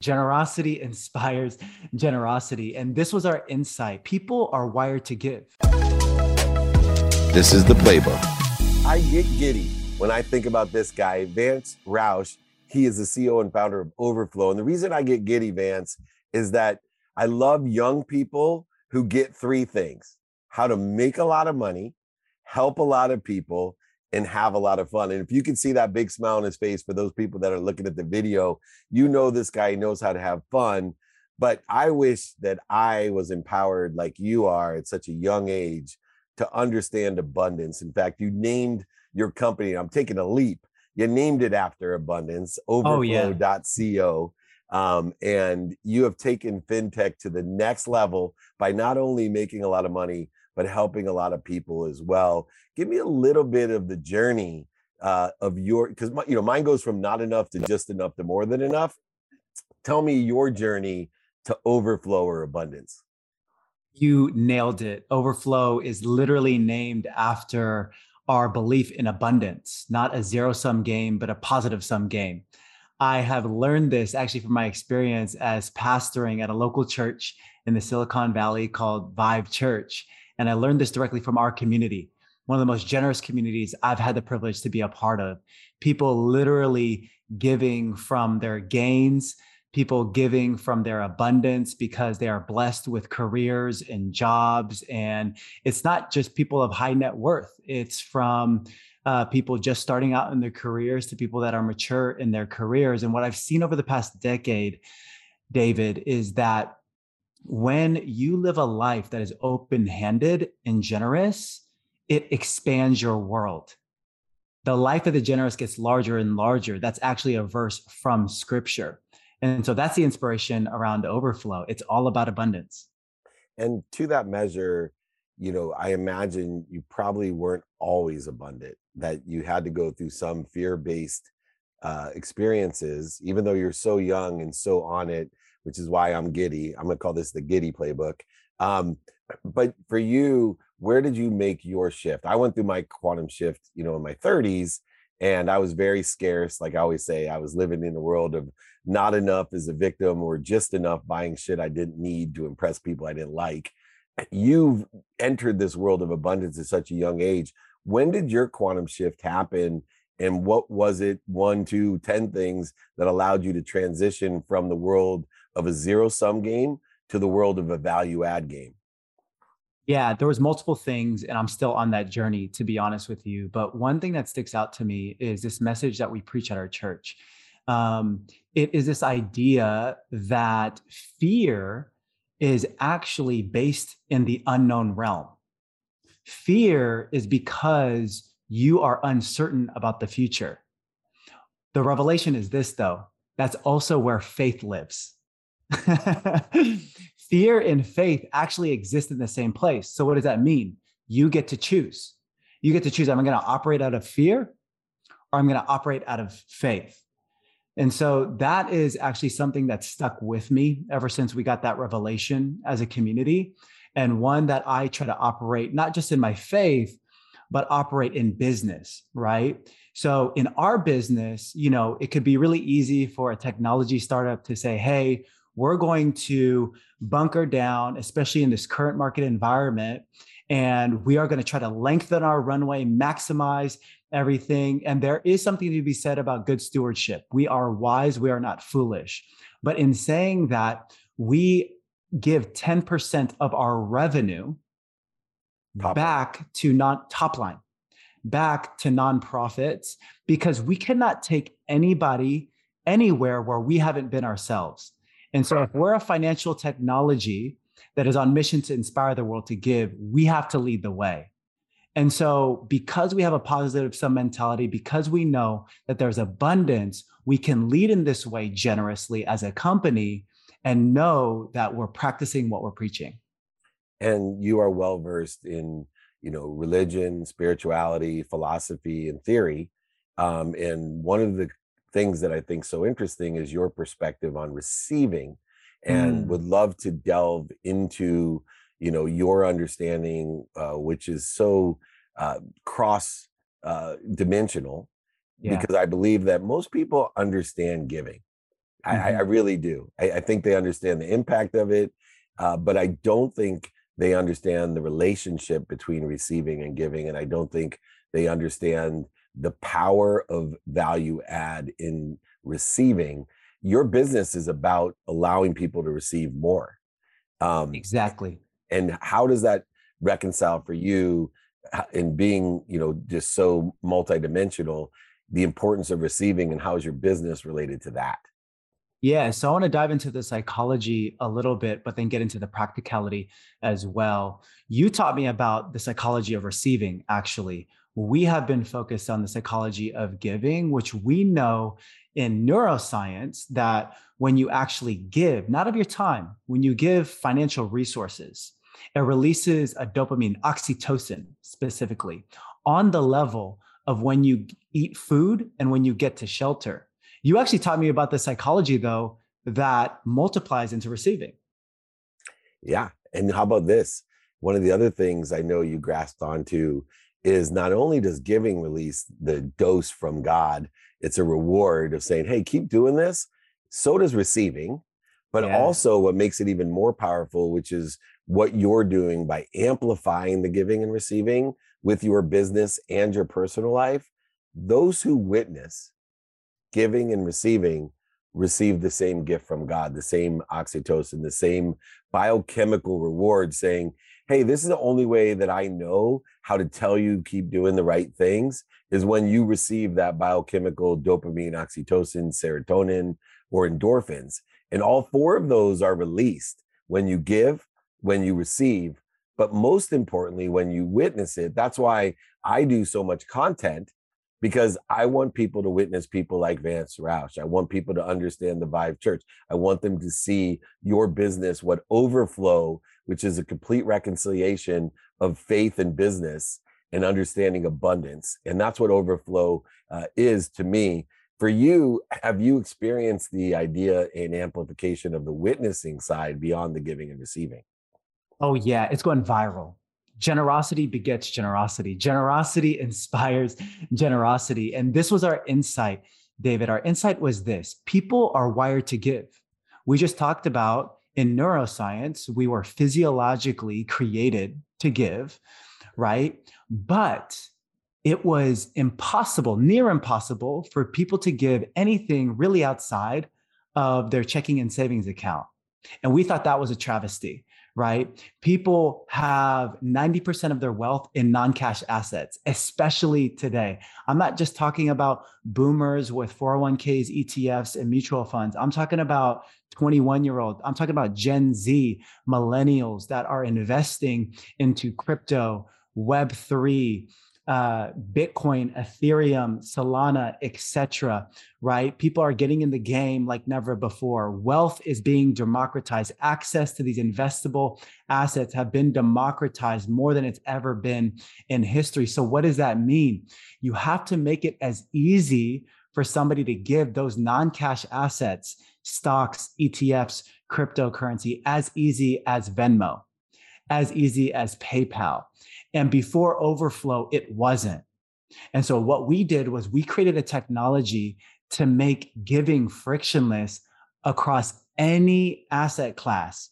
Generosity inspires generosity. And this was our insight. People are wired to give. This is the playbook. I get giddy when I think about this guy, Vance Roush. He is the CEO and founder of Overflow. And the reason I get giddy, Vance, is that I love young people who get three things how to make a lot of money, help a lot of people, and have a lot of fun. And if you can see that big smile on his face for those people that are looking at the video, you know this guy knows how to have fun. But I wish that I was empowered like you are at such a young age to understand abundance. In fact, you named your company, I'm taking a leap. You named it after abundance, overflow.co. Um, and you have taken fintech to the next level by not only making a lot of money, but helping a lot of people as well. Give me a little bit of the journey uh, of your because you know mine goes from not enough to just enough to more than enough. Tell me your journey to overflow or abundance. You nailed it. Overflow is literally named after our belief in abundance, not a zero sum game, but a positive sum game. I have learned this actually from my experience as pastoring at a local church in the Silicon Valley called Vive Church. And I learned this directly from our community, one of the most generous communities I've had the privilege to be a part of. People literally giving from their gains, people giving from their abundance because they are blessed with careers and jobs. And it's not just people of high net worth, it's from uh, people just starting out in their careers to people that are mature in their careers. And what I've seen over the past decade, David, is that when you live a life that is open handed and generous, it expands your world. The life of the generous gets larger and larger. That's actually a verse from scripture. And so that's the inspiration around overflow. It's all about abundance. And to that measure, you know, I imagine you probably weren't always abundant, that you had to go through some fear based uh, experiences, even though you're so young and so on it which is why I'm giddy. I'm gonna call this the giddy playbook. Um, but for you, where did you make your shift? I went through my quantum shift, you know, in my 30s, and I was very scarce. Like I always say, I was living in a world of not enough as a victim or just enough buying shit I didn't need to impress people I didn't like. You've entered this world of abundance at such a young age. When did your quantum shift happen? And what was it, one, two, ten things that allowed you to transition from the world of a zero sum game to the world of a value add game? Yeah, there was multiple things and I'm still on that journey to be honest with you, but one thing that sticks out to me is this message that we preach at our church. Um, it is this idea that fear is actually based in the unknown realm. Fear is because you are uncertain about the future. The revelation is this, though that's also where faith lives. Fear and faith actually exist in the same place. So, what does that mean? You get to choose. You get to choose. I'm I going to operate out of fear or I'm going to operate out of faith? And so that is actually something that stuck with me ever since we got that revelation as a community. And one that I try to operate not just in my faith, but operate in business, right? So in our business, you know, it could be really easy for a technology startup to say, hey, we're going to bunker down, especially in this current market environment. And we are going to try to lengthen our runway, maximize everything. And there is something to be said about good stewardship. We are wise, we are not foolish. But in saying that, we give 10% of our revenue top back line. to non top line, back to nonprofits, because we cannot take anybody anywhere where we haven't been ourselves. And so, if we're a financial technology that is on mission to inspire the world to give, we have to lead the way. And so, because we have a positive sum mentality, because we know that there's abundance, we can lead in this way generously as a company and know that we're practicing what we're preaching. And you are well versed in, you know, religion, spirituality, philosophy, and theory. Um, and one of the things that I think so interesting is your perspective on receiving and mm. would love to delve into you know your understanding uh, which is so uh, cross uh, dimensional yeah. because I believe that most people understand giving Mm-hmm. I, I, really do. I, I, think they understand the impact of it, uh, but I don't think they understand the relationship between receiving and giving. And I don't think they understand the power of value add in receiving. Your business is about allowing people to receive more. Um, exactly. And how does that reconcile for you in being, you know, just so multidimensional? The importance of receiving and how is your business related to that? Yeah, so I want to dive into the psychology a little bit, but then get into the practicality as well. You taught me about the psychology of receiving, actually. We have been focused on the psychology of giving, which we know in neuroscience that when you actually give, not of your time, when you give financial resources, it releases a dopamine, oxytocin specifically, on the level of when you eat food and when you get to shelter. You actually taught me about the psychology, though, that multiplies into receiving. Yeah. And how about this? One of the other things I know you grasped onto is not only does giving release the dose from God, it's a reward of saying, hey, keep doing this. So does receiving. But yeah. also, what makes it even more powerful, which is what you're doing by amplifying the giving and receiving with your business and your personal life, those who witness giving and receiving receive the same gift from God, the same oxytocin, the same biochemical reward saying, Hey, this is the only way that I know how to tell you keep doing the right things is when you receive that biochemical dopamine, oxytocin, serotonin, or endorphins. And all four of those are released when you give, when you receive, but most importantly, when you witness it. That's why I do so much content because I want people to witness people like Vance Roush. I want people to understand the Vive Church. I want them to see your business, what overflow, which is a complete reconciliation of faith and business and understanding abundance. And that's what overflow uh, is to me. For you, have you experienced the idea and amplification of the witnessing side beyond the giving and receiving? Oh, yeah, it's going viral generosity begets generosity. Generosity inspires generosity. And this was our insight, David. Our insight was this people are wired to give. We just talked about in neuroscience, we were physiologically created to give, right? But it was impossible, near impossible, for people to give anything really outside of their checking and savings account. And we thought that was a travesty right? People have 90% of their wealth in non cash assets, especially today. I'm not just talking about boomers with 401ks, ETFs, and mutual funds. I'm talking about 21 year old. I'm talking about Gen Z, millennials that are investing into crypto, Web3, uh, Bitcoin, Ethereum, Solana, etc. Right? People are getting in the game like never before. Wealth is being democratized. Access to these investable assets have been democratized more than it's ever been in history. So, what does that mean? You have to make it as easy for somebody to give those non-cash assets, stocks, ETFs, cryptocurrency, as easy as Venmo, as easy as PayPal and before overflow, it wasn't. And so what we did was we created a technology to make giving frictionless across any asset class.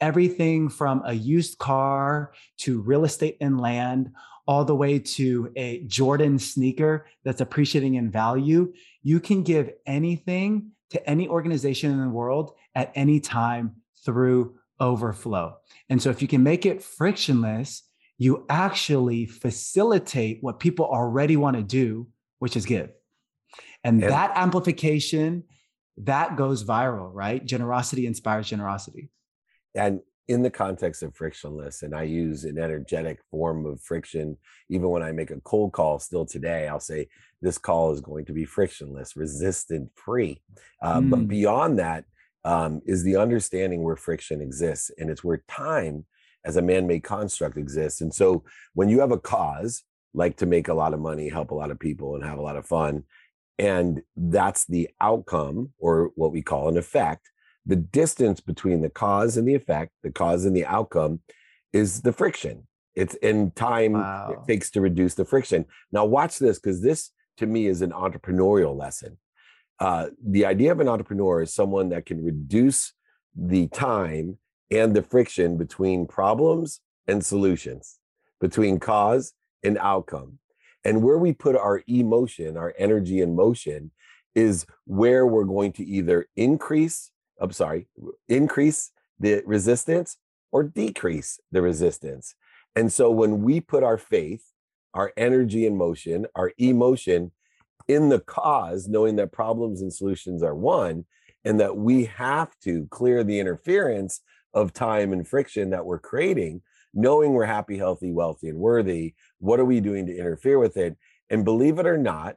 Everything from a used car to real estate and land, all the way to a Jordan sneaker that's appreciating in value. You can give anything to any organization in the world at any time through overflow. And so if you can make it frictionless, you actually facilitate what people already want to do, which is give. And yeah. that amplification, that goes viral, right? Generosity inspires generosity. And in the context of frictionless, and I use an energetic form of friction, even when I make a cold call still today, I'll say, this call is going to be frictionless, resistant free. Uh, mm. But beyond that um, is the understanding where friction exists. And it's where time as a man-made construct exists. And so when you have a cause, like to make a lot of money, help a lot of people, and have a lot of fun, and that's the outcome or what we call an effect, the distance between the cause and the effect, the cause and the outcome is the friction. It's in time wow. it takes to reduce the friction. Now watch this because this to me is an entrepreneurial lesson. uh, the idea of an entrepreneur is someone that can reduce the time and the friction between problems and solutions, between cause and outcome. And where we put our emotion, our energy in motion, is where we're going to either increase, I'm sorry, increase the resistance or decrease the resistance. And so when we put our faith, our energy in motion, our emotion in the cause, knowing that problems and solutions are one, and that we have to clear the interference of time and friction that we're creating, knowing we're happy, healthy, wealthy, and worthy. What are we doing to interfere with it? And believe it or not,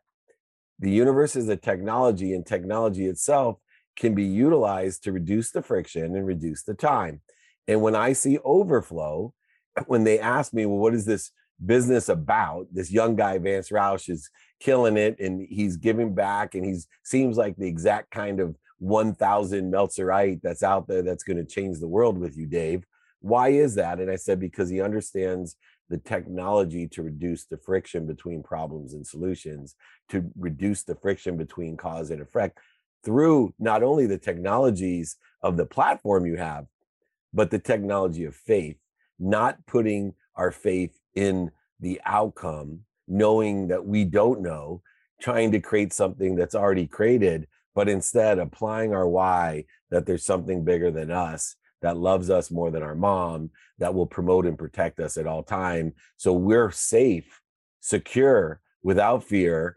the universe is a technology, and technology itself can be utilized to reduce the friction and reduce the time. And when I see overflow, when they ask me, well, what is this business about? This young guy, Vance Roush, is killing it and he's giving back and he seems like the exact kind of 1000 Meltzerite that's out there that's going to change the world with you, Dave. Why is that? And I said, because he understands the technology to reduce the friction between problems and solutions, to reduce the friction between cause and effect through not only the technologies of the platform you have, but the technology of faith, not putting our faith in the outcome, knowing that we don't know, trying to create something that's already created, but instead applying our why that there's something bigger than us that loves us more than our mom that will promote and protect us at all time. So we're safe secure without fear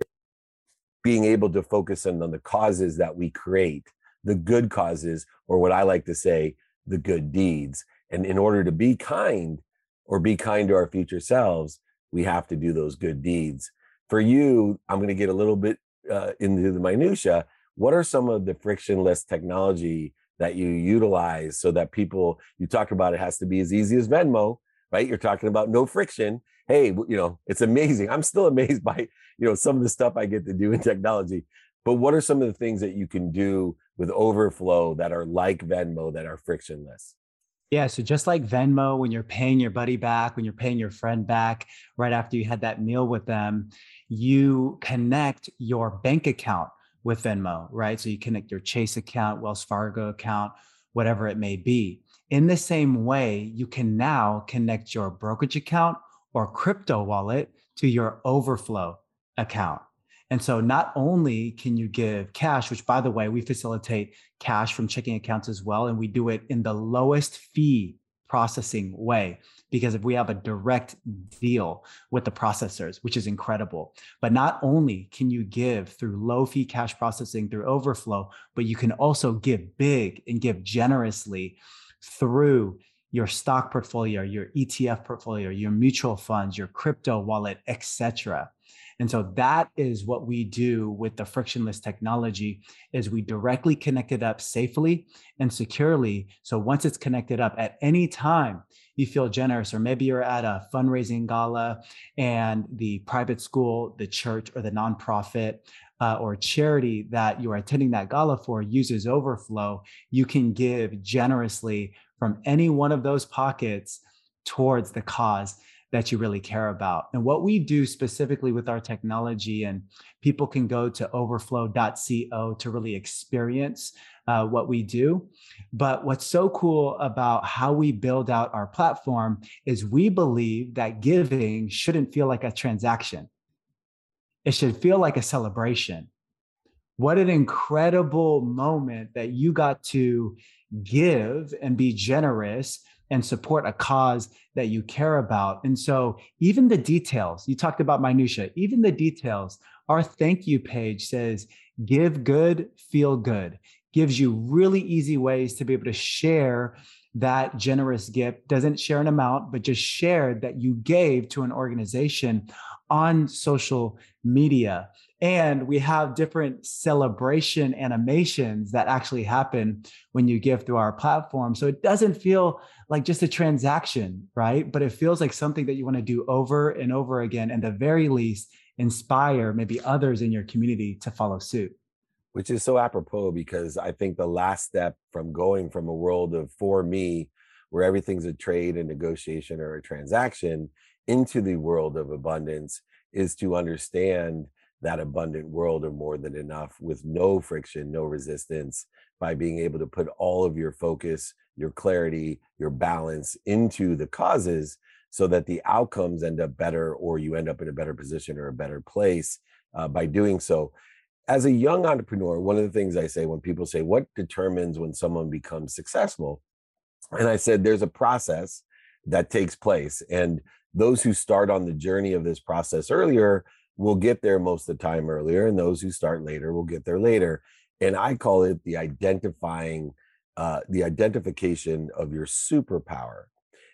being able to focus on the causes that we create the good causes or what i like to say the good deeds. And in order to be kind or be kind to our future selves we have to do those good deeds. For you i'm going to get a little bit uh, into the minutia what are some of the frictionless technology that you utilize so that people you talk about it has to be as easy as venmo right? You're talking about no friction. Hey you know it's amazing. I'm still amazed by you know some of the stuff i get to do in technology. But what are some of the things that you can do with overflow that are like venmo that are frictionless? Yeah. So just like Venmo, when you're paying your buddy back, when you're paying your friend back right after you had that meal with them, you connect your bank account with Venmo, right? So you connect your Chase account, Wells Fargo account, whatever it may be. In the same way, you can now connect your brokerage account or crypto wallet to your overflow account. And so not only can you give cash, which by the way, we facilitate cash from checking accounts as well, and we do it in the lowest fee processing way. Because if we have a direct deal with the processors which is incredible but not only can you give through low fee cash processing through overflow but you can also give big and give generously through your stock portfolio your ETF portfolio your mutual funds your crypto wallet etc and so that is what we do with the frictionless technology is we directly connect it up safely and securely. So once it's connected up at any time you feel generous, or maybe you're at a fundraising gala and the private school, the church, or the nonprofit uh, or charity that you are attending that gala for uses overflow, you can give generously from any one of those pockets towards the cause that you really care about. And what we do specifically with our technology, and people can go to overflow.co to really experience uh, what we do. But what's so cool about how we build out our platform is we believe that giving shouldn't feel like a transaction, it should feel like a celebration. What an incredible moment that you got to give and be generous and support a cause that you care about. And so, even the details, you talked about minutia, even the details, our thank you page says, give good, feel good, gives you really easy ways to be able to share that generous gift. Doesn't share an amount, but just share that you gave to an organization on social media. And we have different celebration animations that actually happen when you give through our platform. So it doesn't feel like just a transaction, right? But it feels like something that you want to do over and over again. And the very least, inspire maybe others in your community to follow suit. Which is so apropos because I think the last step from going from a world of for me, where everything's a trade, a negotiation, or a transaction, into the world of abundance is to understand that abundant world of more than enough with no friction, no resistance by being able to put all of your focus, your clarity, your balance into the causes so that the outcomes end up better or you end up in a better position or a better place uh, by doing so. As a young entrepreneur, one of the things I say when people say, What determines when someone becomes successful? And I said, There's a process that takes place. And those who start on the journey of this process earlier will get there most of the time earlier, and those who start later will get there later. And I call it the identifying, uh, the identification of your superpower.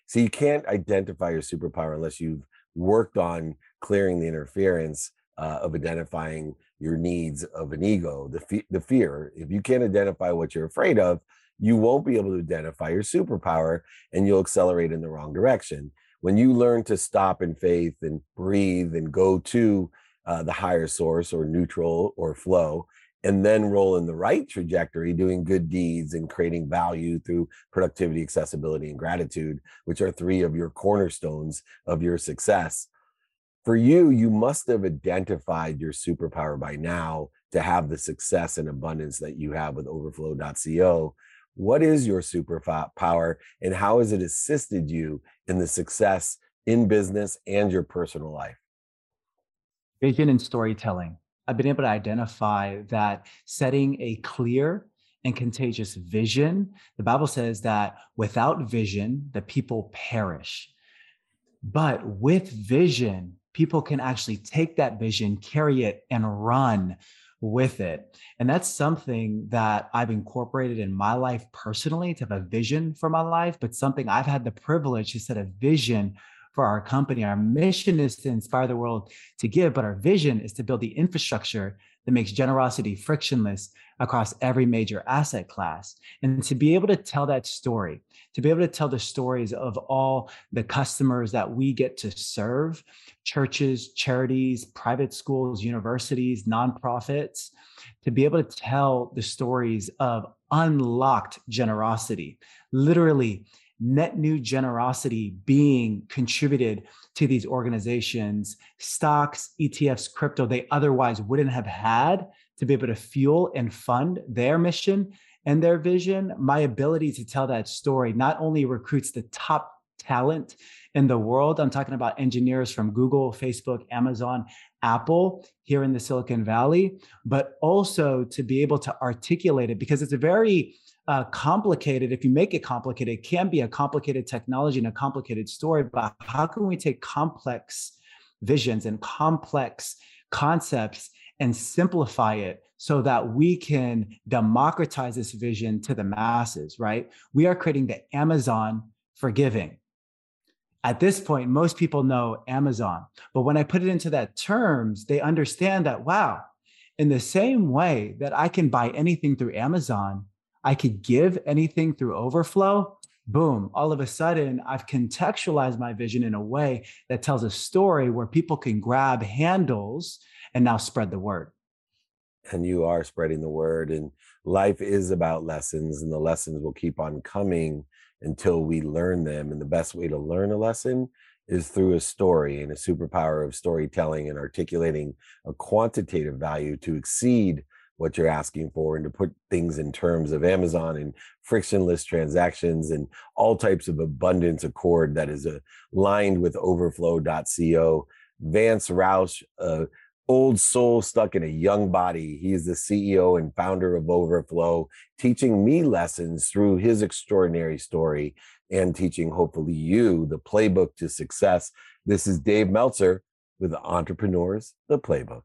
So you can't identify your superpower unless you've worked on clearing the interference uh, of identifying your needs of an ego, the, the fear. If you can't identify what you're afraid of, you won't be able to identify your superpower and you'll accelerate in the wrong direction. When you learn to stop in faith and breathe and go to uh, the higher source or neutral or flow, and then roll in the right trajectory, doing good deeds and creating value through productivity, accessibility, and gratitude, which are three of your cornerstones of your success. For you, you must have identified your superpower by now to have the success and abundance that you have with overflow.co. What is your superpower and how has it assisted you in the success in business and your personal life? Vision and storytelling. I've been able to identify that setting a clear and contagious vision, the Bible says that without vision, the people perish. But with vision, people can actually take that vision, carry it, and run with it. And that's something that I've incorporated in my life personally to have a vision for my life, but something I've had the privilege to set a vision for our company. Our mission is to inspire the world to give, but our vision is to build the infrastructure that makes generosity frictionless across every major asset class. And to be able to tell that story, to be able to tell the stories of all the customers that we get to serve churches, charities, private schools, universities, nonprofits to be able to tell the stories of unlocked generosity, literally net new generosity being contributed to these organizations, stocks, ETFs, crypto, they otherwise wouldn't have had to be able to fuel and fund their mission and their vision. My ability to tell that story not only recruits the top talent in the world, I'm talking about engineers from Google, Facebook, Amazon, Apple here in the Silicon Valley, but also to be able to articulate it because it's a very uh, complicated, if you make it complicated, it can be a complicated technology and a complicated story. But how can we take complex visions and complex concepts and simplify it so that we can democratize this vision to the masses, right? We are creating the Amazon for giving. At this point, most people know Amazon. But when I put it into that terms, they understand that, wow, in the same way that I can buy anything through Amazon, I could give anything through overflow. Boom, all of a sudden, I've contextualized my vision in a way that tells a story where people can grab handles and now spread the word. And you are spreading the word, and life is about lessons, and the lessons will keep on coming until we learn them. And the best way to learn a lesson is through a story and a superpower of storytelling and articulating a quantitative value to exceed what you're asking for and to put things in terms of Amazon and frictionless transactions and all types of abundance accord that is aligned with overflow.co. Vance Roush, uh, old soul stuck in a young body. He's the CEO and founder of Overflow, teaching me lessons through his extraordinary story and teaching, hopefully, you the playbook to success. This is Dave Meltzer with Entrepreneurs, the Playbook.